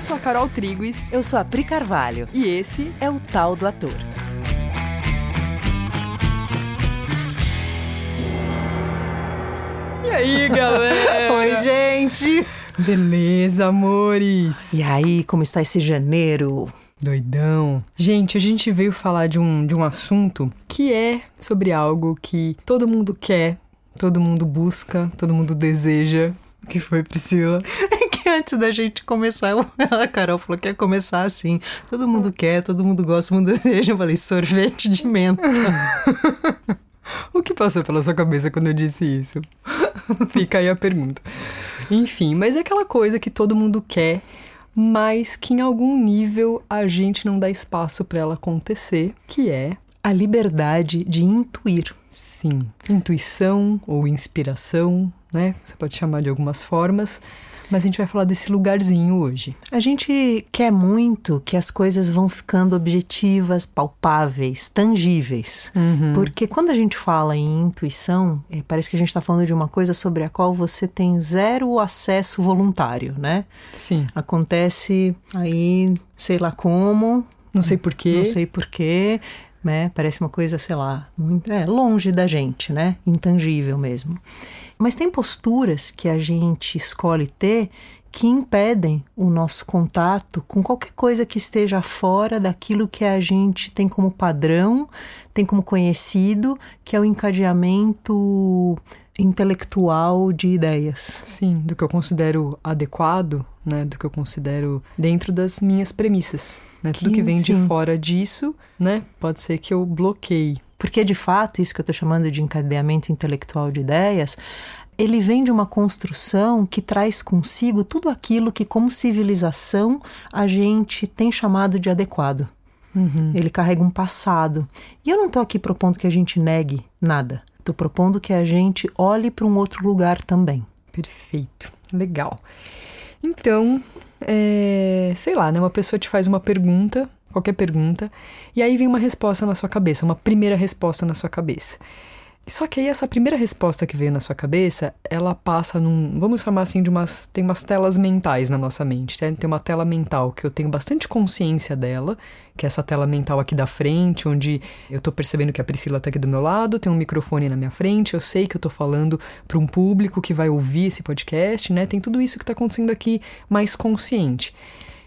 Eu sou a Carol Triguis. Eu sou a Pri Carvalho. E esse é o Tal do Ator. E aí, galera? Oi, gente! Beleza, amores? E aí, como está esse janeiro? Doidão. Gente, a gente veio falar de um, de um assunto que é sobre algo que todo mundo quer, todo mundo busca, todo mundo deseja. O que foi, Priscila? Que antes da gente começar, a Carol falou que ia começar assim. Todo mundo quer, todo mundo gosta, todo mundo deseja. Eu falei, sorvete de menta. o que passou pela sua cabeça quando eu disse isso? Fica aí a pergunta. Enfim, mas é aquela coisa que todo mundo quer mas que em algum nível a gente não dá espaço para ela acontecer, que é a liberdade de intuir. Sim, intuição ou inspiração, né? Você pode chamar de algumas formas, mas a gente vai falar desse lugarzinho hoje. A gente quer muito que as coisas vão ficando objetivas, palpáveis, tangíveis. Uhum. Porque quando a gente fala em intuição, é, parece que a gente está falando de uma coisa sobre a qual você tem zero acesso voluntário, né? Sim. Acontece aí, sei lá como. Não sei porquê. Não sei porquê. Né? Parece uma coisa, sei lá, muito é, longe da gente, né? Intangível mesmo. Mas tem posturas que a gente escolhe ter que impedem o nosso contato com qualquer coisa que esteja fora daquilo que a gente tem como padrão, tem como conhecido, que é o encadeamento intelectual de ideias. Sim, do que eu considero adequado, né, do que eu considero dentro das minhas premissas, né? Tudo que, vem sim. de fora disso, né, pode ser que eu bloqueie. Porque, de fato, isso que eu estou chamando de encadeamento intelectual de ideias, ele vem de uma construção que traz consigo tudo aquilo que, como civilização, a gente tem chamado de adequado. Uhum. Ele carrega um passado. E eu não estou aqui propondo que a gente negue nada. Estou propondo que a gente olhe para um outro lugar também. Perfeito. Legal. Então, é, sei lá, né? Uma pessoa te faz uma pergunta qualquer pergunta, e aí vem uma resposta na sua cabeça, uma primeira resposta na sua cabeça. Só que aí essa primeira resposta que veio na sua cabeça, ela passa num, vamos chamar assim de umas, tem umas telas mentais na nossa mente, né? tem uma tela mental que eu tenho bastante consciência dela, que é essa tela mental aqui da frente, onde eu tô percebendo que a Priscila tá aqui do meu lado, tem um microfone na minha frente, eu sei que eu tô falando para um público que vai ouvir esse podcast, né? Tem tudo isso que tá acontecendo aqui mais consciente.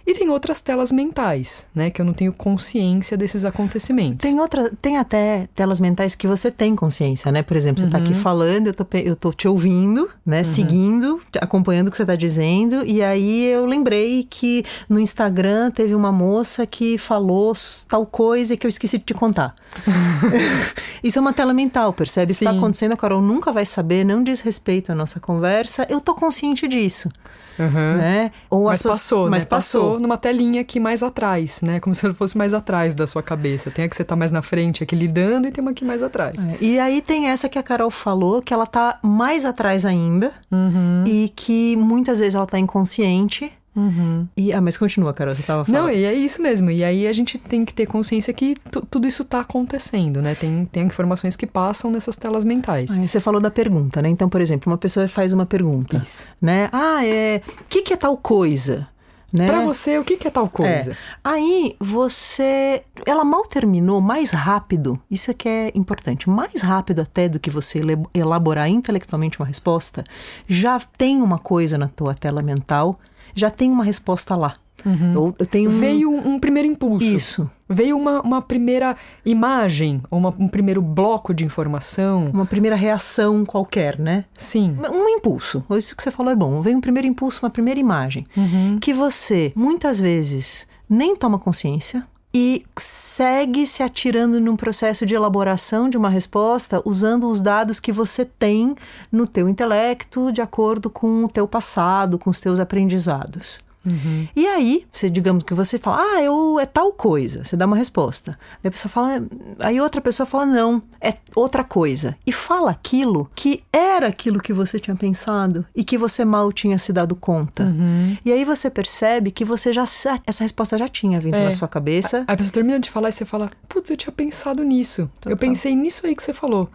E tem outras telas mentais, né? Que eu não tenho consciência desses acontecimentos. Tem outra, tem até telas mentais que você tem consciência, né? Por exemplo, você está aqui uhum. falando, eu tô, eu tô te ouvindo, né? Uhum. Seguindo, acompanhando o que você está dizendo. E aí eu lembrei que no Instagram teve uma moça que falou tal coisa que eu esqueci de te contar. Isso é uma tela mental, percebe? Isso está acontecendo, a Carol nunca vai saber, não diz respeito à nossa conversa. Eu tô consciente disso. Uhum. Né? Ou mas passou, mas né? passou. passou numa telinha aqui mais atrás, né? Como se ele fosse mais atrás da sua cabeça. Tem a que você tá mais na frente aqui lidando e tem uma aqui mais atrás. É. E aí tem essa que a Carol falou, que ela tá mais atrás ainda uhum. e que muitas vezes ela tá inconsciente Uhum. E, ah, mas continua, Carol, você estava falando. Não, e é isso mesmo. E aí a gente tem que ter consciência que tudo isso está acontecendo, né? Tem, tem informações que passam nessas telas mentais. Ah, você falou da pergunta, né? Então, por exemplo, uma pessoa faz uma pergunta. Isso. Né? Ah, é. O que, que é tal coisa? Né? Para você, o que, que, é tal coisa? É. Aí você. Ela mal terminou, mais rápido, isso é que é importante, mais rápido até do que você elaborar intelectualmente uma resposta, já tem uma coisa na tua tela mental já tem uma resposta lá. Uhum. Eu tenho um... Veio um primeiro impulso. Isso. Veio uma, uma primeira imagem, ou uma, um primeiro bloco de informação. Uma primeira reação qualquer, né? Sim. Um impulso. Isso que você falou é bom. Veio um primeiro impulso, uma primeira imagem. Uhum. Que você, muitas vezes, nem toma consciência e segue se atirando num processo de elaboração de uma resposta usando os dados que você tem no teu intelecto de acordo com o teu passado, com os teus aprendizados. Uhum. E aí, você, digamos que você fala, ah, eu é tal coisa, você dá uma resposta. Aí a pessoa fala, aí outra pessoa fala, não, é outra coisa. E fala aquilo que era aquilo que você tinha pensado e que você mal tinha se dado conta. Uhum. E aí você percebe que você já essa resposta já tinha vindo é. na sua cabeça. A, a pessoa termina de falar e você fala, putz, eu tinha pensado nisso. Eu pensei nisso aí que você falou.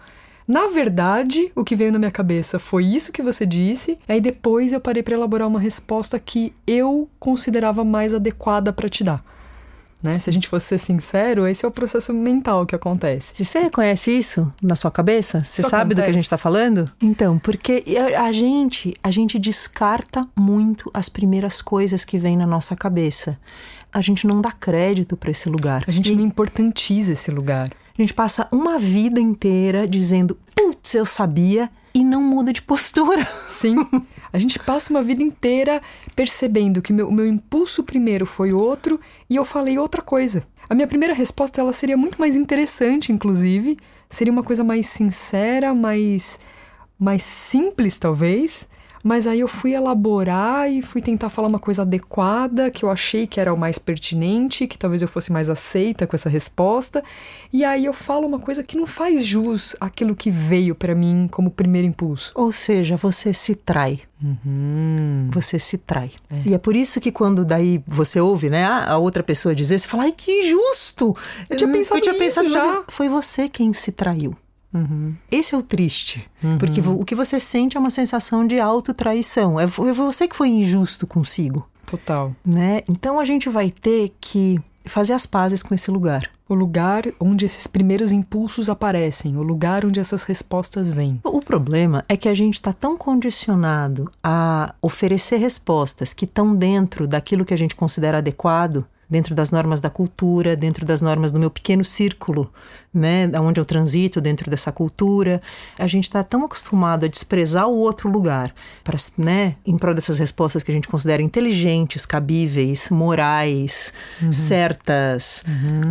Na verdade, o que veio na minha cabeça foi isso que você disse. Aí depois eu parei para elaborar uma resposta que eu considerava mais adequada para te dar. Né? Se a gente fosse ser sincero, esse é o processo mental que acontece. Se você reconhece isso na sua cabeça, você Isso sabe do que a acontece. gente está falando? Então, porque a, a gente, a gente descarta muito as primeiras coisas que vêm na nossa cabeça. A gente não dá crédito para esse lugar. A gente E não importantiza esse lugar. A gente passa uma vida inteira dizendo, putz, eu sabia, e não muda de postura. Sim. A gente passa uma vida inteira percebendo que meu- o meu impulso primeiro foi outro e eu falei outra coisa. A minha primeira resposta ela seria muito mais interessante, inclusive. Seria uma coisa mais sincera, mais, mais simples, talvez. Mas aí eu fui elaborar e fui tentar falar uma coisa adequada, que eu achei que era o mais pertinente, que talvez eu fosse mais aceita com essa resposta. E aí eu falo uma coisa que não faz jus àquilo que veio pra mim como primeiro impulso. Ou seja, você se trai. Uhum. Você se trai. E é por isso que quando daí você ouve, né, a outra pessoa dizer, você fala, ai, que injusto! Eu tinha pensado tinha nisso pensado já. Você, foi você quem se traiu. Uhum. Esse é o triste. Porque vo- o que você sente é uma sensação de autotraição. É você que foi injusto consigo, Total. né? Então a gente vai ter que fazer as pazes com esse lugar. O lugar onde esses primeiros impulsos aparecem, o lugar onde essas respostas vêm. O problema é que a gente está tão condicionado a oferecer respostas que estão dentro daquilo que a gente considera adequado, dentro das normas da cultura, dentro das normas do meu pequeno círculo, né, onde eu transito dentro dessa cultura. A gente está tão acostumado a desprezar o outro lugar, para, né, em prol dessas respostas que a gente considera inteligentes, cabíveis, morais, certas,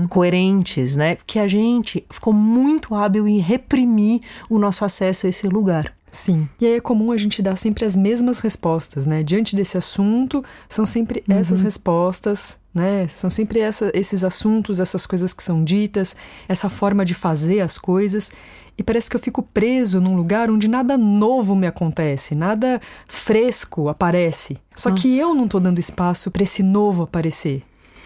coerentes, né, que a gente ficou muito hábil em reprimir o nosso acesso a esse lugar. Sim. E aí é comum a gente dar sempre as mesmas respostas, né? Diante desse assunto, são sempre essas respostas, né? São sempre essa, esses assuntos, essas coisas que são ditas, essa forma de fazer as coisas. E parece que eu fico preso num lugar onde nada novo me acontece, nada fresco aparece. Só que Nossa. eu não tô dando espaço para esse novo aparecer,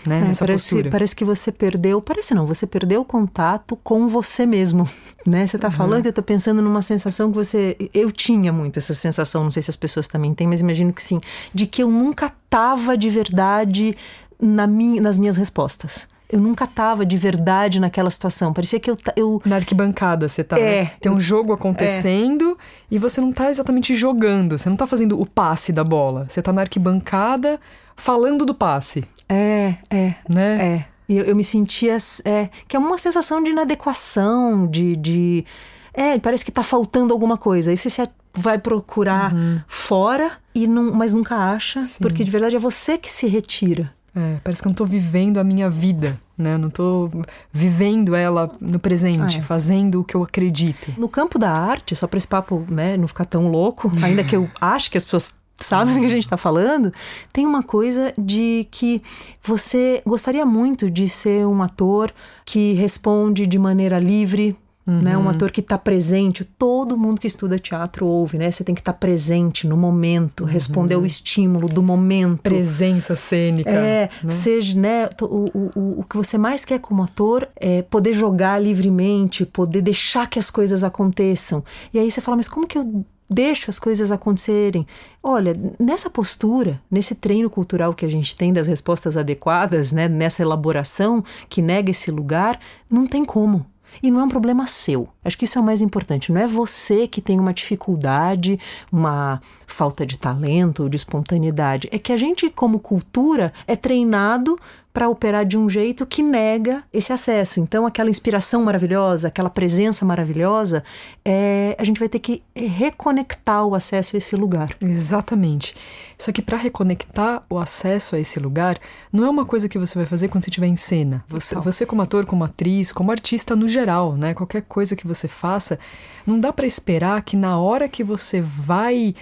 né? É, parece, postura. parece que você perdeu, parece não, você perdeu o contato com você mesmo, né? Você tá Uhum. falando, eu tô pensando numa sensação que você, eu tinha muito essa sensação, não sei se as pessoas também têm, mas imagino que sim, de que eu nunca tava de verdade na nas minhas respostas. Eu nunca tava de verdade naquela situação. Parecia que eu, eu Na arquibancada você tá. É. né? Tem um jogo acontecendo e você não tá exatamente jogando, você não tá fazendo o passe da bola. Você tá na arquibancada falando do passe, é, é, né? É, e eu, eu me sentia. É, que é uma sensação de inadequação, de. de é, parece que tá faltando alguma coisa. Aí você se vai procurar fora, e não, mas nunca acha, Sim. porque de verdade é você que se retira. É, parece que eu não tô vivendo a minha vida, né? Eu não tô vivendo ela no presente, Ah, é. fazendo o que eu acredito. No campo da arte, só para esse papo né, não ficar tão louco, ainda que eu acho que as pessoas sabem do que a gente está falando, tem uma coisa de que você gostaria muito de ser um ator que responde de maneira livre. Né, um ator que está presente, todo mundo que estuda teatro ouve, né? Você tem que estar presente no momento, responder ao estímulo do momento. Presença cênica. É, né? seja, né, o, o- o que você mais quer como ator é poder jogar livremente, poder deixar que as coisas aconteçam. E aí você fala, mas como que eu deixo as coisas acontecerem? Olha, nessa postura, nesse treino cultural que a gente tem das respostas adequadas, né, nessa elaboração que nega esse lugar, não tem como. E não é um problema seu. Acho que isso é o mais importante. Não é você que tem uma dificuldade, uma falta de talento ou de espontaneidade. É que a gente, como cultura, é treinado para operar de um jeito que nega esse acesso. Então, aquela inspiração maravilhosa, aquela presença maravilhosa, é, a gente vai ter que reconectar o acesso a esse lugar. Exatamente. Só que para reconectar o acesso a esse lugar, não é uma coisa que você vai fazer quando você estiver em cena. Você, você como ator, como atriz, como artista no geral, né? Qualquer coisa que você faça, não dá para esperar que na hora que você vai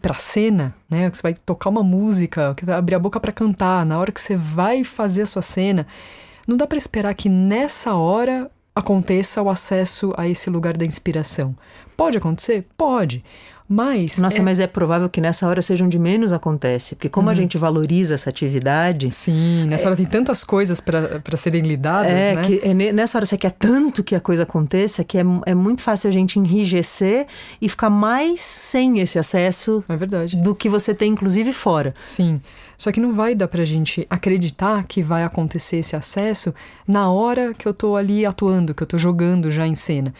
pra cena, né, que você vai tocar uma música, que vai abrir a boca para cantar, na hora que você vai fazer a sua cena, não dá para esperar que nessa hora aconteça o acesso a esse lugar da inspiração. Pode acontecer? Pode. Mas. Nossa, é... mas é provável que nessa hora seja onde menos acontece. Porque como uhum. a gente valoriza essa atividade. Sim, nessa é... hora tem tantas coisas para serem lidadas, é, né? Que é nessa hora você quer tanto que a coisa aconteça que é, é muito fácil a gente enrijecer e ficar mais sem esse acesso. É verdade. Do que você tem, inclusive, fora. Sim. Só que não vai dar pra gente acreditar que vai acontecer esse acesso na hora que eu tô ali atuando, que eu tô jogando já em cena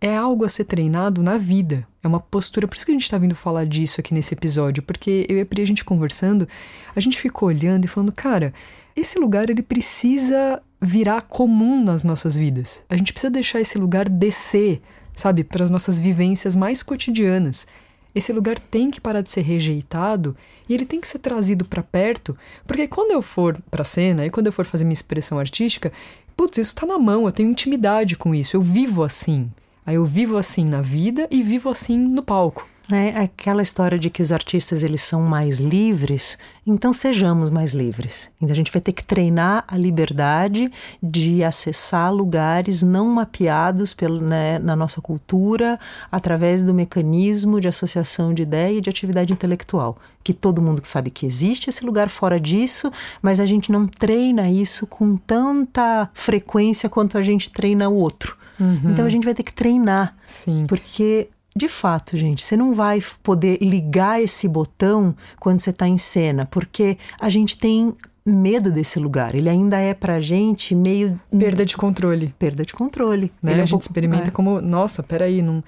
é algo a ser treinado na vida. É uma postura. Por isso que a gente está vindo falar disso aqui nesse episódio, porque eu e a Pri, a gente conversando, a gente ficou olhando e falando, cara, esse lugar ele precisa virar comum nas nossas vidas. A gente precisa deixar esse lugar descer, sabe, para as nossas vivências mais cotidianas. Esse lugar tem que parar de ser rejeitado e ele tem que ser trazido para perto, porque quando eu for para cena e quando eu for fazer minha expressão artística, putz, isso está na mão, eu tenho intimidade com isso, eu vivo assim. Aí eu vivo assim na vida e vivo assim no palco. É aquela história de que os artistas eles são mais livres, então sejamos mais livres. Então a gente vai ter que treinar a liberdade de acessar lugares não mapeados pelo, né, na nossa cultura através do mecanismo de associação de ideia e de atividade intelectual. Que todo mundo sabe que existe esse lugar fora disso, mas a gente não treina isso com tanta frequência quanto a gente treina o outro. Uhum. Então a gente vai ter que treinar. Sim. Porque de fato, gente, você não vai poder ligar esse botão quando você está em cena, porque a gente tem medo desse lugar. Ele ainda é pra gente meio. Perda de controle. Perda de controle. Né? Ele é a gente pouco... experimenta é. como, nossa, peraí, não...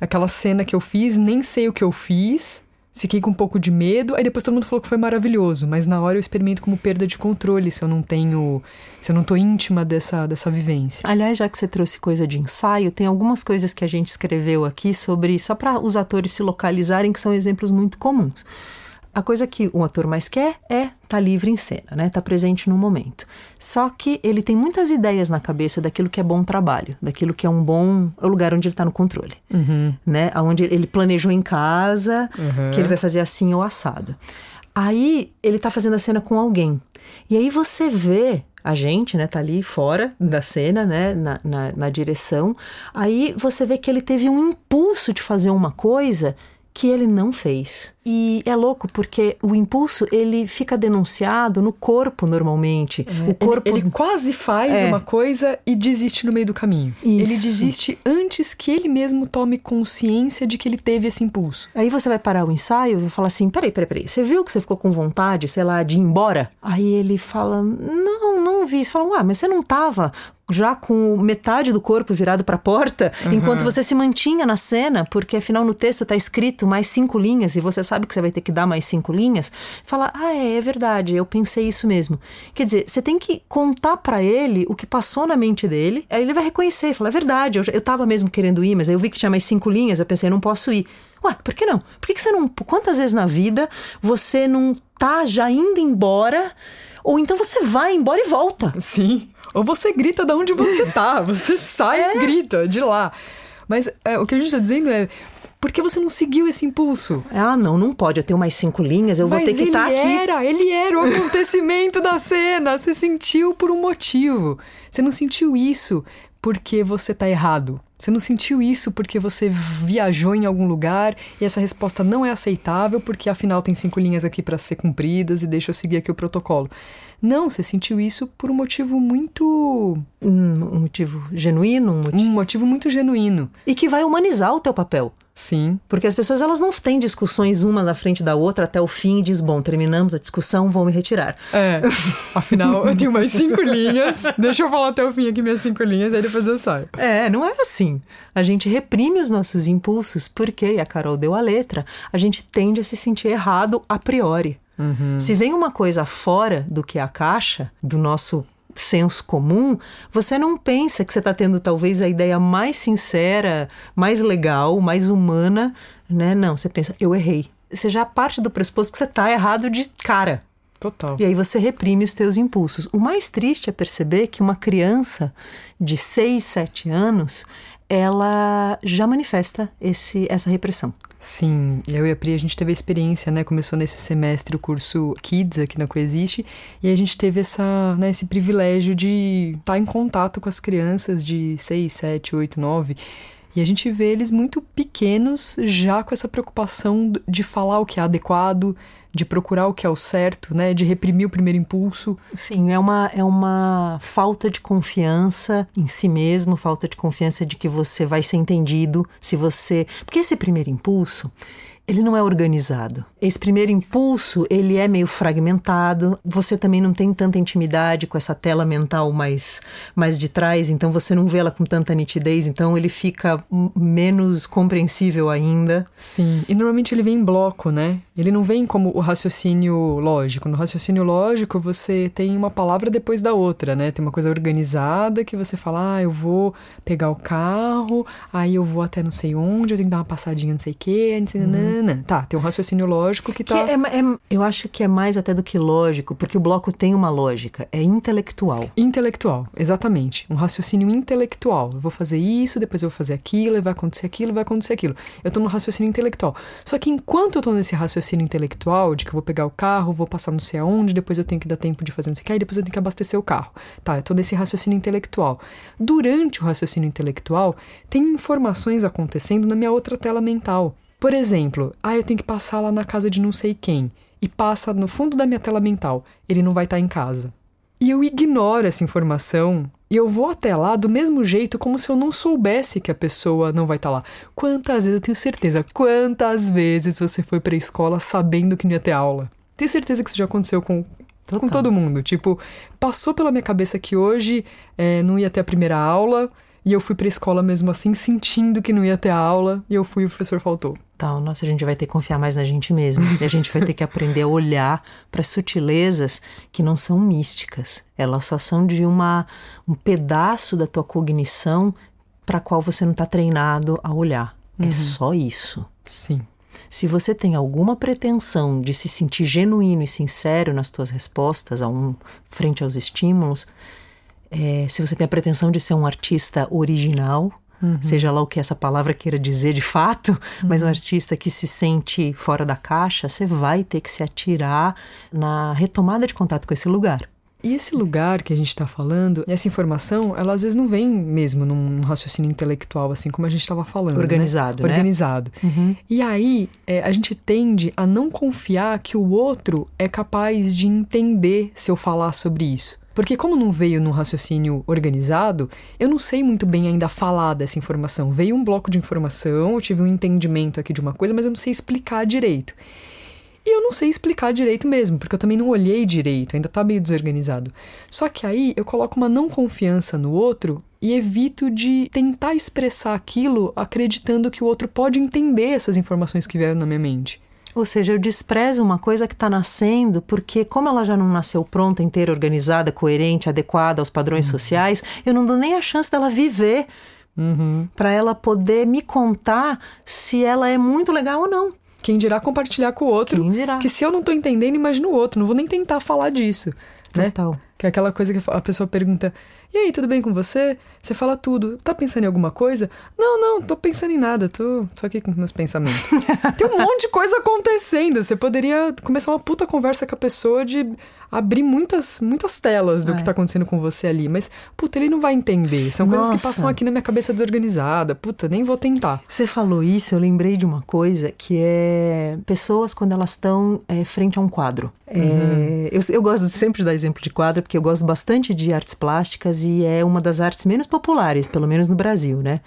aquela cena que eu fiz, nem sei o que eu fiz, Fiquei com um pouco de medo, aí depois todo mundo falou que foi maravilhoso, mas na hora eu experimento como perda de controle se eu não tenho, se eu não tô íntima dessa, dessa vivência. Aliás, já que você trouxe coisa de ensaio, tem algumas coisas que a gente escreveu aqui sobre, só para os atores se localizarem, que são exemplos muito comuns. A coisa que o ator mais quer é estar tá livre em cena, né? Tá presente no momento. Só que ele tem muitas ideias na cabeça daquilo que é bom trabalho, daquilo que é um bom é o lugar onde ele está no controle, uhum. né? Onde ele planejou em casa uhum. que ele vai fazer assim ou assado. Aí ele está fazendo a cena com alguém. E aí você vê a gente, né, tá ali fora da cena, né, na, na, na direção. Aí você vê que ele teve um impulso de fazer uma coisa que ele não fez. E é louco porque o impulso ele fica denunciado no corpo normalmente. É, o corpo ele, ele quase faz é. uma coisa e desiste no meio do caminho. Isso. Ele desiste antes que ele mesmo tome consciência de que ele teve esse impulso. Aí você vai parar o ensaio e vai falar assim: peraí, peraí, peraí. Você viu que você ficou com vontade, sei lá, de ir embora? Aí ele fala: não, não vi. Você fala: ué, mas você não tava já com metade do corpo virado para a porta, uhum. enquanto você se mantinha na cena, porque afinal no texto está escrito mais cinco linhas e você sabe que você vai ter que dar mais cinco linhas, fala, ah, é, é verdade, eu pensei isso mesmo. Quer dizer, você tem que contar para ele o que passou na mente dele, aí ele vai reconhecer, fala, é verdade, eu, eu tava mesmo querendo ir, mas aí eu vi que tinha mais cinco linhas, eu pensei, não posso ir. Ué, por que não? Por que, que você não. Quantas vezes na vida você não tá já indo embora? Ou então você vai embora e volta. Sim. Ou você grita de onde você tá. Você sai é. e grita de lá. Mas é, o que a gente tá dizendo é. Por que você não seguiu esse impulso? Ah, não, não pode. Eu tenho mais cinco linhas, eu Mas vou ter que estar tá aqui. Ele era, ele era o acontecimento da cena. Você sentiu por um motivo. Você não sentiu isso porque você tá errado. Você não sentiu isso porque você viajou em algum lugar e essa resposta não é aceitável porque afinal tem cinco linhas aqui para ser cumpridas e deixa eu seguir aqui o protocolo. Não, você sentiu isso por um motivo muito. Um motivo genuíno? Um motivo... um motivo muito genuíno. E que vai humanizar o teu papel. Sim. Porque as pessoas elas não têm discussões uma na frente da outra até o fim e diz, bom, terminamos a discussão, vou me retirar. É. Afinal, eu tenho mais cinco linhas. Deixa eu falar até o fim aqui minhas cinco linhas, aí depois eu saio. É, não é assim. A gente reprime os nossos impulsos porque, e a Carol deu a letra, a gente tende a se sentir errado a priori. Uhum. Se vem uma coisa fora do que a caixa, do nosso senso comum, você não pensa que você está tendo talvez a ideia mais sincera, mais legal, mais humana, né? Não, você pensa, eu errei. Você já parte do pressuposto que você está errado de cara. Total. E aí você reprime os teus impulsos. O mais triste é perceber que uma criança de 6, 7 anos, ela já manifesta esse, essa repressão. Sim, eu e a Pri, a gente teve a experiência, né? Começou nesse semestre o curso Kids aqui na Coexiste, e a gente teve essa, né, esse privilégio de estar em contato com as crianças de 6, 7, 8, 9. E a gente vê eles muito pequenos, já com essa preocupação de falar o que é adequado, de procurar o que é o certo, né? De reprimir o primeiro impulso. Sim, é uma, é uma falta de confiança em si mesmo, falta de confiança de que você vai ser entendido se você. Porque esse primeiro impulso ele não é organizado. Esse primeiro impulso, ele é meio fragmentado. Você também não tem tanta intimidade com essa tela mental mais, mais de trás, então você não vê ela com tanta nitidez, então ele fica menos compreensível ainda. Sim, e normalmente ele vem em bloco, né? Ele não vem como o raciocínio lógico. No raciocínio lógico, você tem uma palavra depois da outra, né? Tem uma coisa organizada que você fala, ah, eu vou pegar o carro, aí eu vou até não sei onde, eu tenho que dar uma passadinha não sei o quê, não sei hum. Tá, tem um raciocínio lógico que tá. Que é, é, eu acho que é mais até do que lógico, porque o bloco tem uma lógica, é intelectual. Intelectual, exatamente. Um raciocínio intelectual. Eu vou fazer isso, depois eu vou fazer aquilo, vai acontecer aquilo, vai acontecer aquilo. Eu tô no raciocínio intelectual. Só que enquanto eu tô nesse raciocínio intelectual, de que eu vou pegar o carro, vou passar não sei aonde, depois eu tenho que dar tempo de fazer não sei o que, aí depois eu tenho que abastecer o carro. Tá, eu tô nesse raciocínio intelectual. Durante o raciocínio intelectual, tem informações acontecendo na minha outra tela mental. Por exemplo, ah, eu tenho que passar lá na casa de não sei quem, e passa no fundo da minha tela mental, ele não vai estar tá em casa. E eu ignoro essa informação e eu vou até lá do mesmo jeito como se eu não soubesse que a pessoa não vai estar tá lá. Quantas vezes, eu tenho certeza, quantas vezes você foi para a escola sabendo que não ia ter aula? Tenho certeza que isso já aconteceu com, com todo mundo. Tipo, passou pela minha cabeça que hoje é, não ia ter a primeira aula e eu fui para a escola mesmo assim, sentindo que não ia ter aula e eu fui e o professor faltou. Então, nossa, a gente vai ter que confiar mais na gente mesmo. E a gente vai ter que aprender a olhar para sutilezas que não são místicas. Elas só são de uma, um pedaço da tua cognição para qual você não está treinado a olhar. É uhum. É só isso. Sim. Se você tem alguma pretensão de se sentir genuíno e sincero nas tuas respostas a um, frente aos estímulos, é, se você tem a pretensão de ser um artista original, Uhum. Seja lá o que essa palavra queira dizer de fato, uhum. mas um artista que se sente fora da caixa, você vai ter que se atirar na retomada de contato com esse lugar. E esse lugar que a gente está falando, essa informação, ela às vezes não vem mesmo num raciocínio intelectual, assim como a gente estava falando. Né? Organizado, né? Organizado. Uhum. E aí, é, a gente tende a não confiar que o outro é capaz de entender se eu falar sobre isso. Porque, como não veio num raciocínio organizado, eu não sei muito bem ainda falar dessa informação. Veio um bloco de informação, eu tive um entendimento aqui de uma coisa, mas eu não sei explicar direito. E eu não sei explicar direito mesmo, porque eu também não olhei direito, ainda tá meio desorganizado. Só que aí eu coloco uma não confiança no outro e evito de tentar expressar aquilo acreditando que o outro pode entender essas informações que vieram na minha mente. Ou seja, eu desprezo uma coisa que está nascendo porque, como ela já não nasceu pronta, inteira, organizada, coerente, adequada aos padrões uhum. sociais, eu não dou nem a chance dela viver uhum. para ela poder me contar se ela é muito legal ou não. Quem dirá compartilhar com o outro. Quem dirá. Que se eu não estou entendendo, imagina o outro. Não vou nem tentar falar disso. Né? Total. Que é aquela coisa que a pessoa pergunta: e aí, tudo bem com você? Você fala tudo. Tá pensando em alguma coisa? Não, não, tô pensando em nada. Tô, tô aqui com meus pensamentos. Tem um monte de coisa acontecendo. Você poderia começar uma puta conversa com a pessoa de abrir muitas, muitas telas do é. que tá acontecendo com você ali. Mas, puta, ele não vai entender. São Nossa. coisas que passam aqui na minha cabeça desorganizada. Puta, nem vou tentar. Você falou isso, eu lembrei de uma coisa que é pessoas quando elas estão é, frente a um quadro. É, uhum. eu, eu gosto sempre de dar exemplo de quadro, porque eu gosto bastante de artes plásticas e é uma das artes menos populares, pelo menos no Brasil, né?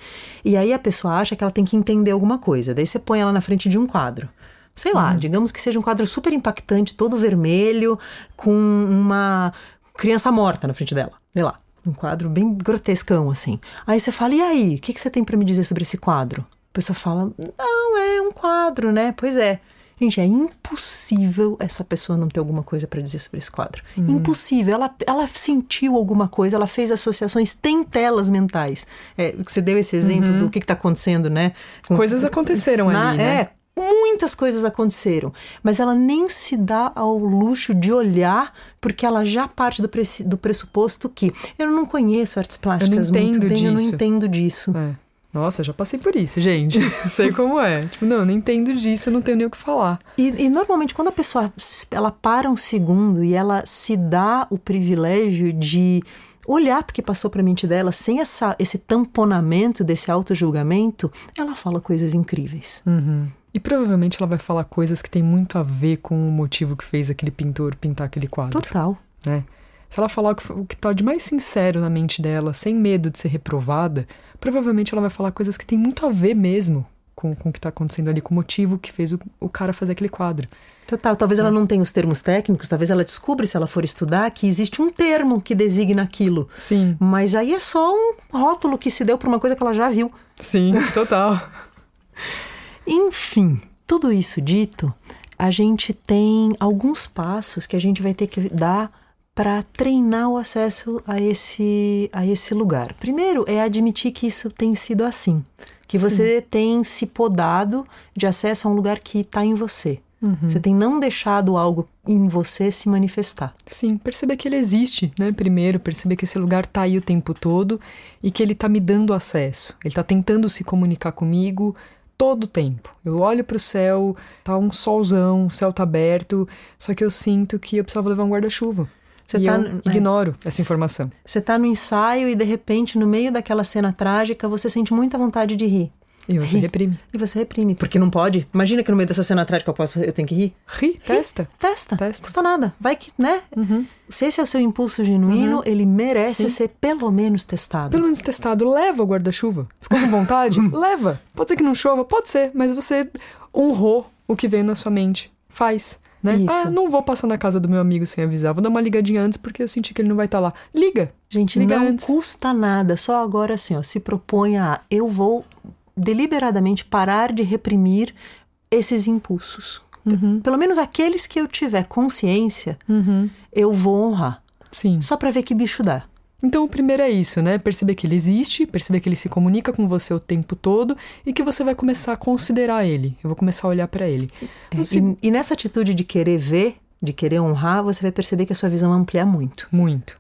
E aí a pessoa acha que ela tem que entender alguma coisa. Daí você põe ela na frente de um quadro. Sei lá, uhum. digamos que seja um quadro super impactante, todo vermelho, com uma criança morta na frente dela. Sei lá, um quadro bem grotescão assim. Aí você fala: "E aí, o que, que você tem para me dizer sobre esse quadro?" A pessoa fala: "Não, é um quadro, né?" Pois é. Gente, é impossível essa pessoa não ter alguma coisa para dizer sobre esse quadro. Hum. Impossível. Ela, ela sentiu alguma coisa, ela fez associações, tem telas mentais. É, você deu esse exemplo uhum. do que está acontecendo, né? Com, Coisas aconteceram na, ali, né? É, muitas coisas aconteceram, mas ela nem se dá ao luxo de olhar, porque ela já parte do, do pressuposto que eu não conheço artes plásticas eu não entendo muito bem, disso. eu não entendo disso. É. Nossa, já passei por isso, gente. Sei como é. Tipo, não, não entendo disso, eu não tenho nem o que falar. E, e, normalmente quando a pessoa ela para um segundo e ela se dá o privilégio de olhar porque passou para a mente dela, sem essa, esse tamponamento desse auto-julgamento, ela fala coisas incríveis. Uhum. E provavelmente ela vai falar coisas que tem muito a ver com o motivo que fez aquele pintor pintar aquele quadro. Total. Né? Se ela falar o que está de mais sincero na mente dela, sem medo de ser reprovada, provavelmente ela vai falar coisas que tem muito a ver mesmo com, com o que está acontecendo ali, com o motivo que fez o, o cara fazer aquele quadro. Total. Talvez ela não tenha os termos técnicos, talvez ela descubra, se ela for estudar, que existe um termo que designa aquilo. Sim. Mas aí é só um rótulo que se deu para uma coisa que ela já viu. Sim, total. Enfim, tudo isso dito, a gente tem alguns passos que a gente vai ter que dar para treinar o acesso a esse, a esse lugar. Primeiro é admitir que isso tem sido assim, que Sim. você tem se podado de acesso a um lugar que está em você. Uhum. Você tem não deixado algo em você se manifestar. Sim, perceber que ele existe, né? Primeiro, perceber que esse lugar está aí o tempo todo e que ele está me dando acesso. Ele está tentando se comunicar comigo todo o tempo. Eu olho para o céu, tá um solzão, o céu tá aberto, só que eu sinto que eu precisava levar um guarda-chuva. Você e tá, eu ignoro é, essa informação. Você está no ensaio e de repente, no meio daquela cena trágica, você sente muita vontade de rir. E você ri. reprime. E você reprime, porque não pode. Imagina que no meio dessa cena trágica eu posso, eu tenho que rir. Ri, testa. Testa. Testa. Custa nada. Vai que, né? Uhum. Se esse é o seu impulso genuíno, uhum. ele merece Sim. ser pelo menos testado. Pelo menos testado. Leva o guarda-chuva. Ficou com vontade? Leva. Pode ser que não chova? Pode ser. Mas você honrou o que veio na sua mente. Faz. Né? Isso. Ah, não vou passar na casa do meu amigo sem avisar. Vou dar uma ligadinha antes porque eu senti que ele não vai estar tá lá. Liga. Gente, Liga não antes. custa nada. Só agora assim, ó, se proponha a eu vou deliberadamente parar de reprimir esses impulsos. Uhum. Pelo menos aqueles que eu tiver consciência, uhum. eu vou honrar. Sim. Só para ver que bicho dá. Então, o primeiro é isso, né? Perceber que ele existe, perceber que ele se comunica com você o tempo todo e que você vai começar a considerar ele. Eu vou começar a olhar para ele. É, e, e nessa atitude de querer ver, de querer honrar, você vai perceber que a sua visão amplia muito. Muito.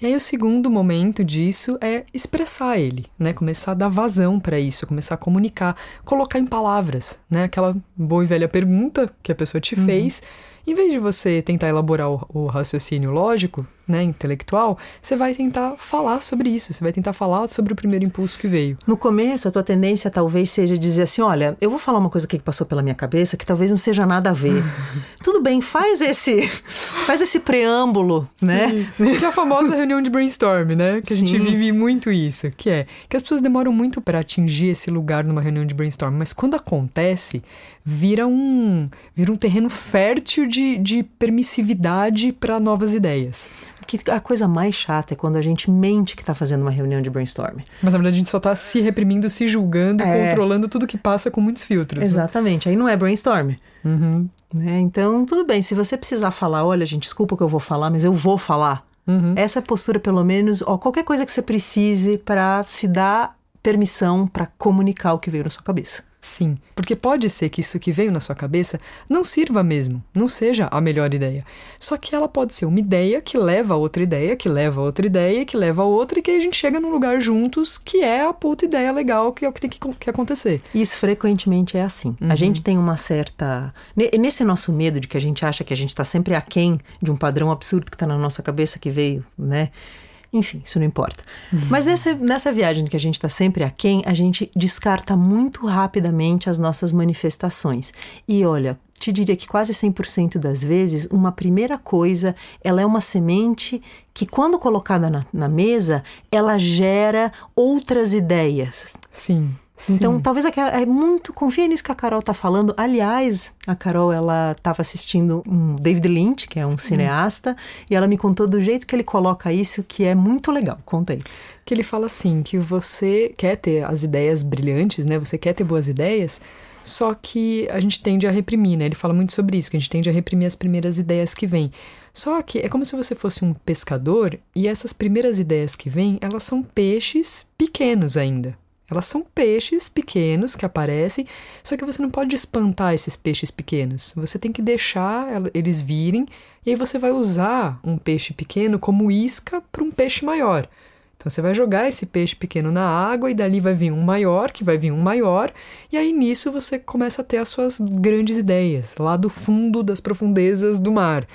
E aí o segundo momento disso é expressar ele, né? Começar a dar vazão para isso, começar a comunicar, colocar em palavras, né? Aquela boa e velha pergunta que a pessoa te uhum. fez em vez de você tentar elaborar o, o raciocínio lógico, né, intelectual, você vai tentar falar sobre isso, você vai tentar falar sobre o primeiro impulso que veio. No começo, a tua tendência talvez seja dizer assim: olha, eu vou falar uma coisa aqui que passou pela minha cabeça que talvez não seja nada a ver. Tudo bem, faz esse faz esse preâmbulo, Sim, né? Que é a famosa reunião de brainstorm, né? Que Sim. a gente vive muito isso, que é que as pessoas demoram muito para atingir esse lugar numa reunião de brainstorm, mas quando acontece, vira um, vira um terreno fértil de, de permissividade para novas ideias. Que a coisa mais chata é quando a gente mente que está fazendo uma reunião de brainstorm. Mas na verdade a gente só está se reprimindo, se julgando, é. controlando tudo que passa com muitos filtros. Né? Exatamente. Né? Aí não é brainstorm. Uhum. Né? Então, tudo bem. Se você precisar falar, olha, gente, desculpa que eu vou falar, mas eu vou falar. Uhum. Essa postura, pelo menos, ó, qualquer coisa que você precise para se dar permissão para comunicar o que veio na sua cabeça. Sim, porque pode ser que isso que veio na sua cabeça não sirva mesmo, não seja a melhor ideia. Só que ela pode ser uma ideia que leva a outra ideia, que leva a outra ideia, que leva a outra, e que a gente chega num lugar juntos que é a puta ideia legal, que é o que tem que, que acontecer. Isso frequentemente é assim. Uhum. A gente tem uma certa. Nesse nosso medo de que a gente acha que a gente está sempre aquém de um padrão absurdo que está na nossa cabeça que veio, né? Enfim, isso não importa. Uhum. Mas nessa, nessa viagem que a gente está sempre aquém, a gente descarta muito rapidamente as nossas manifestações. E olha, te diria que quase 100% das vezes, uma primeira coisa, ela é uma semente que, quando colocada na, na mesa, ela gera outras ideias. Sim. Então, talvez aquela, é muito. Confia nisso que a Carol tá falando. Aliás, a Carol, ela estava assistindo um David Lynch, que é um cineasta, hum. e ela me contou do jeito que ele coloca isso, que é muito legal. Conta aí. Que ele fala assim: que você quer ter as ideias brilhantes, né? Você quer ter boas ideias, só que a gente tende a reprimir, né? Ele fala muito sobre isso, que a gente tende a reprimir as primeiras ideias que vêm. Só que é como se você fosse um pescador e essas primeiras ideias que vêm, elas são peixes pequenos ainda. Elas são peixes pequenos que aparecem, só que você não pode espantar esses peixes pequenos. Você tem que deixar eles virem e aí você vai usar um peixe pequeno como isca para um peixe maior. Então você vai jogar esse peixe pequeno na água e dali vai vir um maior, que vai vir um maior, e aí nisso você começa a ter as suas grandes ideias, lá do fundo das profundezas do mar.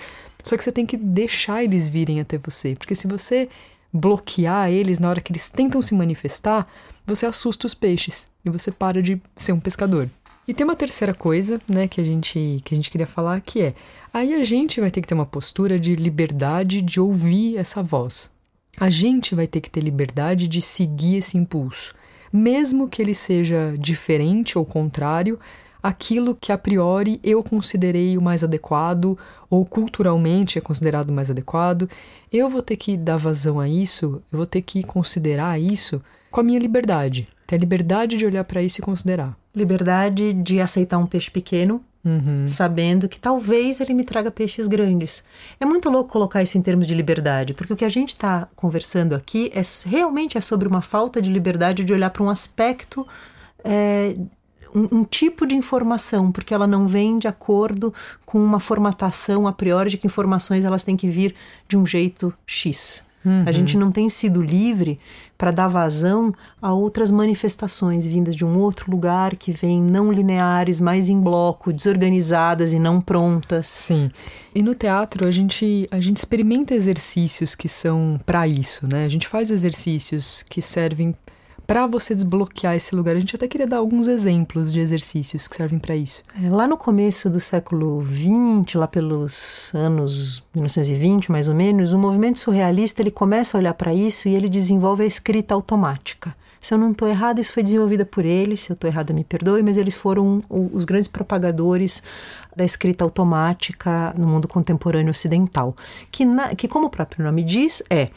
Só que você tem que deixar eles virem até você, porque se você bloquear eles na hora que eles tentam se manifestar, você assusta os peixes e você para de ser um pescador. E tem uma terceira coisa, né, que a gente que a gente queria falar, que é aí a gente vai ter que ter uma postura de liberdade de ouvir essa voz. A gente vai ter que ter liberdade de seguir esse impulso, mesmo que ele seja diferente ou contrário aquilo que a priori eu considerei o mais adequado ou culturalmente é considerado mais adequado, eu vou ter que dar vazão a isso, eu vou ter que considerar isso com a minha liberdade. Ter a liberdade de olhar para isso e considerar. Liberdade de aceitar um peixe pequeno, Uhum. sabendo que talvez ele me traga peixes grandes. É muito louco colocar isso em termos de liberdade, porque o que a gente está conversando aqui é realmente é sobre uma falta de liberdade de olhar para um aspecto é, um, um, tipo de informação, porque ela não vem de acordo com uma formatação a priori de que informações elas têm que vir de um jeito X. Uhum. A gente não tem sido livre para dar vazão a outras manifestações vindas de um outro lugar que vêm não lineares, mais em bloco, desorganizadas e não prontas. Sim. E no teatro a gente a gente experimenta exercícios que são para isso, né? A gente faz exercícios que servem para você desbloquear esse lugar. A gente até queria dar alguns exemplos de exercícios que servem para isso. É, lá no começo do século XX, lá pelos anos 1920 mais ou menos, o movimento surrealista ele começa a olhar para isso e ele desenvolve a escrita automática. Se eu não estou errada, isso foi desenvolvida por eles. Se eu estou errada, me perdoe, mas eles foram os grandes propagadores da escrita automática no mundo contemporâneo ocidental. Que, na, que como o próprio nome diz, é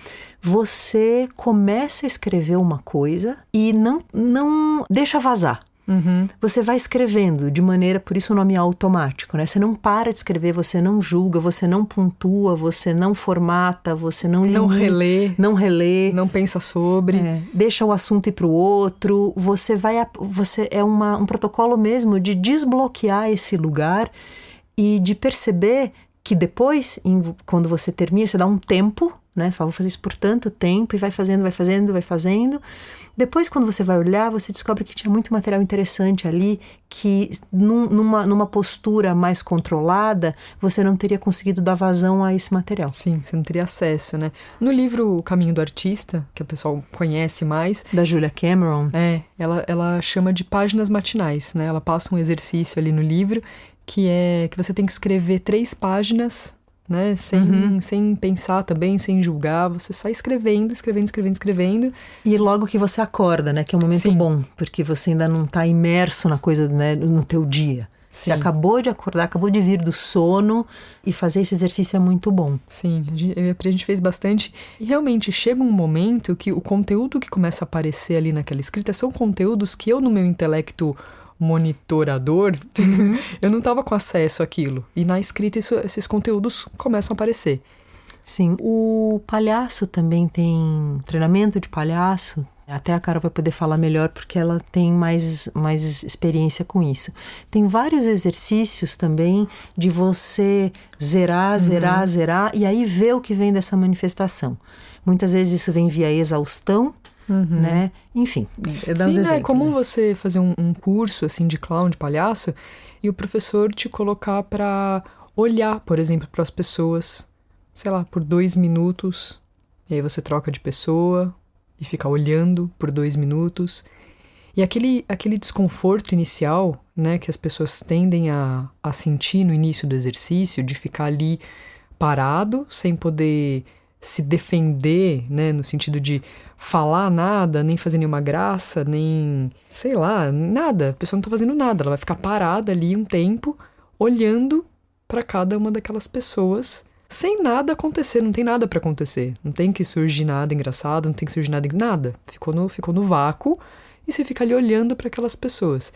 você começa a escrever uma coisa e não, não deixa vazar. Uhum. Você vai escrevendo de maneira, por isso o nome é automático, né? Você não para de escrever, você não julga, você não pontua, você não formata, você não não relê, não relê, não pensa sobre, é, deixa o assunto ir para o outro. Você vai, você é uma, um protocolo mesmo de desbloquear esse lugar e de perceber que depois, em, quando você termina, você dá um tempo, né? Fala, vou fazer isso por tanto tempo e vai fazendo, vai fazendo, vai fazendo. Depois, quando você vai olhar, você descobre que tinha muito material interessante ali, que num, numa, numa postura mais controlada, você não teria conseguido dar vazão a esse material. Sim, você não teria acesso, né? No livro O Caminho do Artista, que o pessoal conhece mais... Da Julia Cameron. É, ela, ela chama de páginas matinais, né? Ela passa um exercício ali no livro que é que você tem que escrever três páginas né? Sem, uhum. sem pensar também, sem julgar, você sai escrevendo, escrevendo, escrevendo, escrevendo. E logo que você acorda, né? Que é um momento Sim. bom, porque você ainda não está imerso na coisa, né? No teu dia. Sim. Você acabou de acordar, acabou de vir do sono e fazer esse exercício é muito bom. Sim, a gente, a gente fez bastante. E realmente chega um momento que o conteúdo que começa a aparecer ali naquela escrita são conteúdos que eu, no meu intelecto monitorador, Uhum. eu não estava com acesso àquilo. E na escrita isso, esses conteúdos começam a aparecer. Sim, o palhaço também tem treinamento de palhaço. Até a Carol vai poder falar melhor porque ela tem mais, mais experiência com isso. Tem vários exercícios também de você zerar, zerar, zerar e aí ver o que vem dessa manifestação. Muitas vezes isso vem via exaustão, né? Enfim, eu Sim, né, é exemplos, comum né? você fazer um, um curso assim de clown, de palhaço, e o professor te colocar para olhar, por exemplo, para as pessoas, sei lá, por dois minutos. E aí você troca de pessoa e fica olhando por dois minutos. E aquele, aquele desconforto inicial, né, que as pessoas tendem a, a sentir no início do exercício, de ficar ali parado, sem poder se defender, né, no sentido de falar nada, nem fazer nenhuma graça, nem, sei lá, nada. A pessoa não tá fazendo nada, ela vai ficar parada ali um tempo, olhando para cada uma daquelas pessoas, sem nada acontecer, não tem nada para acontecer. Não tem que surgir nada engraçado, não tem que surgir nada, nada. Ficou no, ficou no vácuo e você fica ali olhando para aquelas pessoas.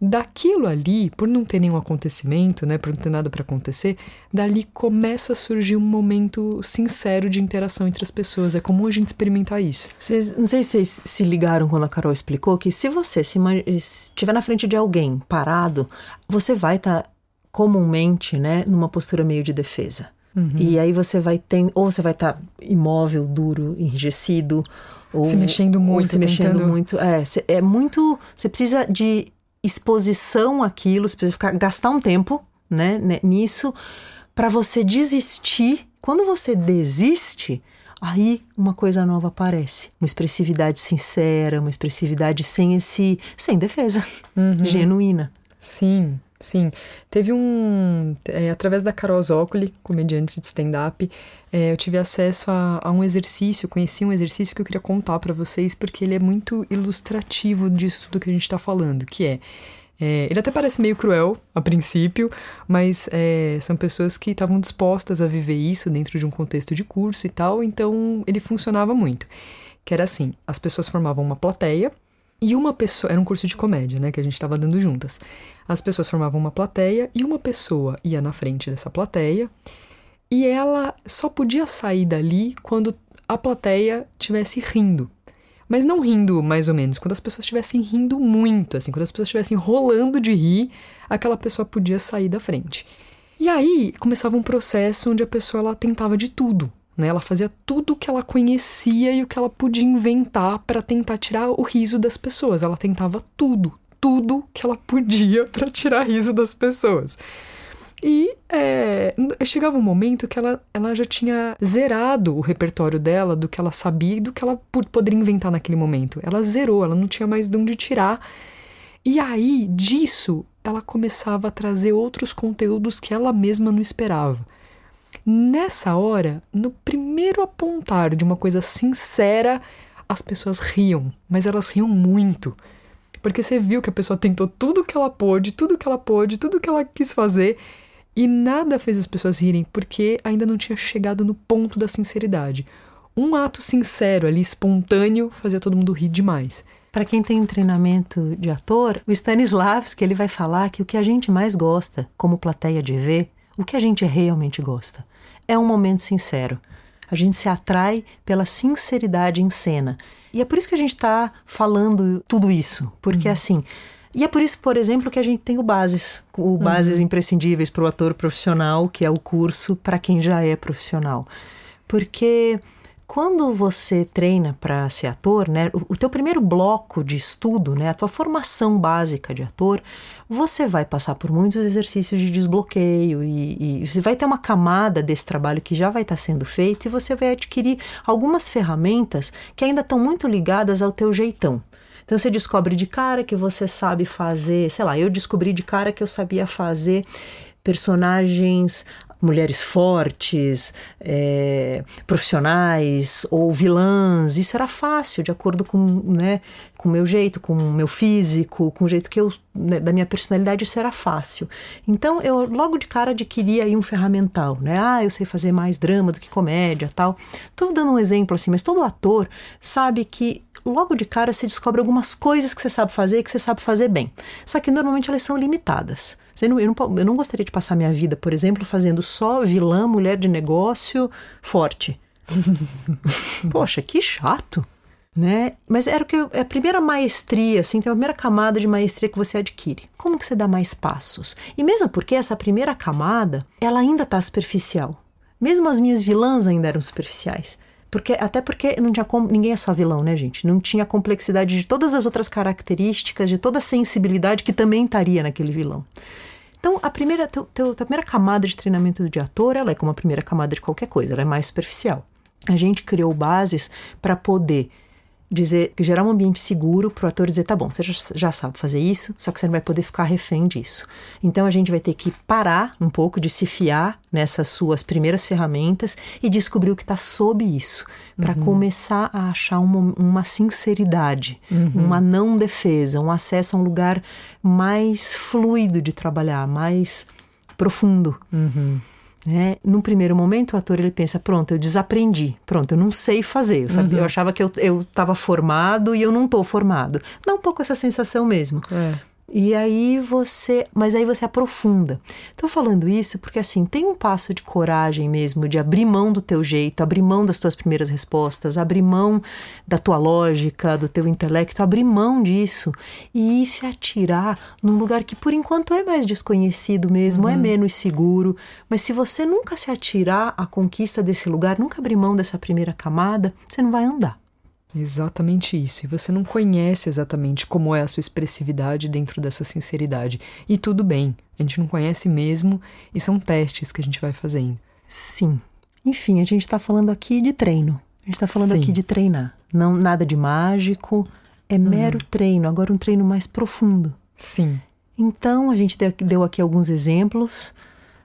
Daquilo ali, por não ter nenhum acontecimento, né, por não ter nada para acontecer, dali começa a surgir um momento sincero de interação entre as pessoas. É comum a gente experimentar isso. Vocês, não sei se vocês se ligaram quando a Carol explicou que se você se estiver na frente de alguém parado, você vai estar comumente, né, numa postura meio de defesa. E aí você vai ter, ou você vai estar imóvel, duro, enrijecido, ou Se mexendo muito, se mexendo tentando- muito. É, cê- é muito. Você precisa de exposição àquilo, você precisa ficar, gastar um tempo, né, né, nisso, para você desistir. Quando você desiste, aí uma coisa nova aparece. Uma expressividade sincera, uma expressividade sem esse. sem defesa, uhum. genuína. Sim, sim. Teve um. É, através da Carol Zócoli, comediante de stand-up, é, eu tive acesso a, a, um exercício, conheci um exercício que eu queria contar para vocês, porque ele é muito ilustrativo disso tudo que a gente está falando, que é é, ele até parece meio cruel a princípio, mas é, são pessoas que estavam dispostas a viver isso dentro de um contexto de curso e tal, então ele funcionava muito. Que era assim: as pessoas formavam uma plateia e uma pessoa. Era um curso de comédia, né? Que a gente estava dando juntas. As pessoas formavam uma plateia e uma pessoa ia na frente dessa plateia e ela só podia sair dali quando a plateia estivesse rindo. Mas não rindo mais ou menos, quando as pessoas estivessem rindo muito, assim, quando as pessoas estivessem rolando de rir, aquela pessoa podia sair da frente. E aí começava um processo onde a pessoa ela tentava de tudo, né? Ela fazia tudo o que ela conhecia e o que ela podia inventar para tentar tirar o riso das pessoas. Ela tentava tudo, tudo que ela podia para tirar riso das pessoas. E é, chegava um momento que ela, ela já tinha zerado o repertório dela do que ela sabia e do que ela poderia inventar naquele momento. Ela zerou, ela não tinha mais de onde tirar. E aí, disso, ela começava a trazer outros conteúdos que ela mesma não esperava. Nessa hora, no primeiro apontar de uma coisa sincera, as pessoas riam, mas elas riam muito. Porque você viu que a pessoa tentou tudo que ela pôde, tudo que ela pôde, tudo que ela quis fazer e nada fez as pessoas rirem porque ainda não tinha chegado no ponto da sinceridade. Um ato sincero ali, espontâneo, fazia todo mundo rir demais. Para quem tem treinamento de ator, o Stanislavski ele vai falar que o que a gente mais gosta, como plateia de ver, o que a gente realmente gosta, é um momento sincero. A gente se atrai pela sinceridade em cena. E é por isso que a gente está falando tudo isso. Porque, uhum. assim, e é por isso, por exemplo, que a gente tem o Bases, o Bases uhum. Imprescindíveis para o Ator Profissional, que é o curso para quem já é profissional. Porque quando você treina para ser ator, né, o, o teu primeiro bloco de estudo, né, a tua formação básica de ator, você vai passar por muitos exercícios de desbloqueio e, e você vai ter uma camada desse trabalho que já vai estar tá sendo feito e você vai adquirir algumas ferramentas que ainda estão muito ligadas ao teu jeitão. Então você descobre de cara que você sabe fazer, sei lá, eu descobri de cara que eu sabia fazer personagens mulheres fortes, é, profissionais ou vilãs. Isso era fácil, de acordo com né, o meu jeito, com o meu físico, com o jeito que eu né, da minha personalidade. Isso era fácil. Então eu logo de cara adquiri aí um ferramental, né? Ah, eu sei fazer mais drama do que comédia, tal. Estou dando um exemplo assim, mas todo ator sabe que logo de cara se descobre algumas coisas que você sabe fazer e que você sabe fazer bem. Só que normalmente elas são limitadas. Eu não, eu, não, eu não gostaria de passar minha vida, por exemplo, fazendo só vilã, mulher de negócio forte. Poxa, que chato. Né? Mas era o que é a primeira maestria, assim, tem a primeira camada de maestria que você adquire. Como que você dá mais passos? E mesmo porque essa primeira camada, ela ainda está superficial. Mesmo as minhas vilãs ainda eram superficiais. Porque, até porque não tinha como, ninguém é só vilão, né, gente? Não tinha complexidade de todas as outras características, de toda a sensibilidade que também estaria naquele vilão. Então, a primeira, teu, teu, a primeira camada de treinamento de ator, ela é como a primeira camada de qualquer coisa, ela é mais superficial. A gente criou bases para poder dizer, gerar um ambiente seguro para o ator dizer, tá bom, você já, já, sabe fazer isso, só que você não vai poder ficar refém disso. Então a gente vai ter que parar um pouco de se fiar nessas suas primeiras ferramentas e descobrir o que está sob isso, para uhum. começar a achar uma, uma sinceridade, uhum. uma não defesa, um acesso a um lugar mais fluido de trabalhar, mais profundo. Uhum. Né? Num primeiro momento, o ator ele pensa: pronto, eu desaprendi, pronto, eu não sei fazer. Eu, sabia, uhum. eu achava que eu estava formado e eu não estou formado. Dá um pouco essa sensação mesmo. É. E aí você, mas aí você aprofunda. Estou falando isso porque assim, tem um passo de coragem mesmo, de abrir mão do teu jeito, abrir mão das tuas primeiras respostas, abrir mão da tua lógica, do teu intelecto, abrir mão disso e ir se atirar num lugar que por enquanto é mais desconhecido mesmo, é uhum. é menos seguro, mas se você nunca se atirar à conquista desse lugar, nunca abrir mão dessa primeira camada, você não vai andar. Exatamente isso. E você não conhece exatamente como é a sua expressividade dentro dessa sinceridade. E tudo bem, a gente não conhece mesmo e são testes que a gente vai fazendo. Sim. Enfim, a gente está falando aqui de treino. A gente está falando Sim. aqui de treinar. Não nada de mágico, é mero treino, agora um treino mais profundo. Sim. Então, a gente deu- deu aqui alguns exemplos: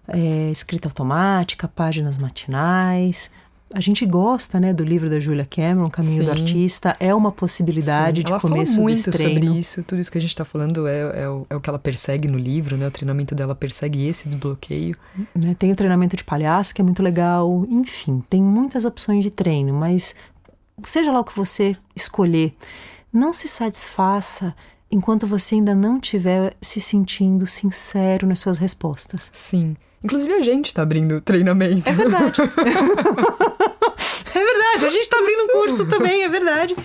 é, escrita automática, páginas matinais. A gente gosta, né, do livro da Julia Cameron, Caminho do Sim. Artista. É uma possibilidade Sim. de ela começo fala muito sobre isso, tudo isso que a gente está falando é, é, o, é o que ela persegue no livro, né? O treinamento dela persegue esse desbloqueio. né? Tem o treinamento de palhaço, que é muito legal. Enfim, tem muitas opções de treino, mas seja lá o que você escolher, não se satisfaça enquanto você ainda não estiver se sentindo sincero nas suas respostas. Sim. Inclusive a gente está abrindo treinamento. É verdade. É verdade, a gente está abrindo curso também, é verdade.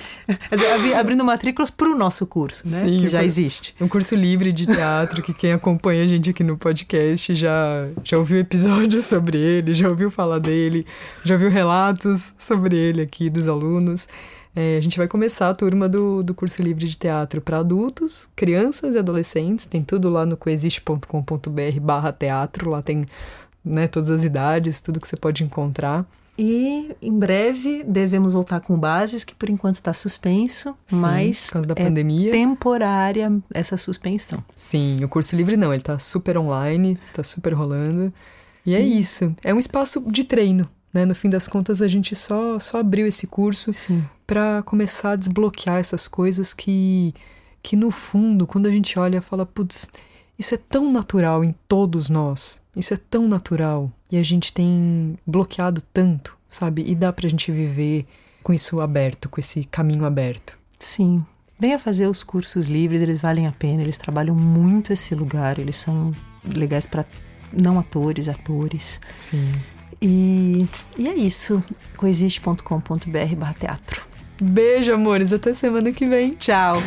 Abrindo matrículas para o nosso curso, né? Sim, que já existe. Um curso livre de teatro que quem acompanha a gente aqui no podcast já, já ouviu episódios sobre ele, já ouviu falar dele, já ouviu relatos sobre ele aqui dos alunos. É, a gente vai começar a turma do, do curso livre de teatro para adultos, crianças e adolescentes. Tem tudo lá no coexiste.com.br barra teatro. Lá tem né, todas as idades, tudo que você pode encontrar. E em breve devemos voltar com bases, que por enquanto está suspenso, Sim, mas por causa da é pandemia. temporária essa suspensão. Sim, o curso livre não, ele tá super online, tá super rolando. E é isso, é um espaço de treino, né? No fim das contas, a gente só, só abriu esse curso Sim. Para começar a desbloquear essas coisas que, que no fundo, quando a gente olha, fala, putz, isso é tão natural em todos nós, isso é tão natural, e a gente tem bloqueado tanto, sabe? E dá pra gente viver com isso aberto, com esse caminho aberto. Sim. Venha fazer os cursos livres, eles valem a pena, eles trabalham muito esse lugar, eles são legais para não atores, atores. Sim. E, e é isso. coexiste.com.br barra teatro. Beijo, amores, até semana que vem. Tchau!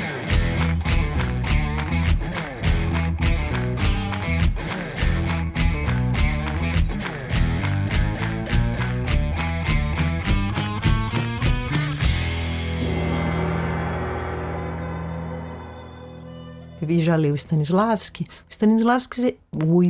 E já leu Stanislavski? O Stanislavski... O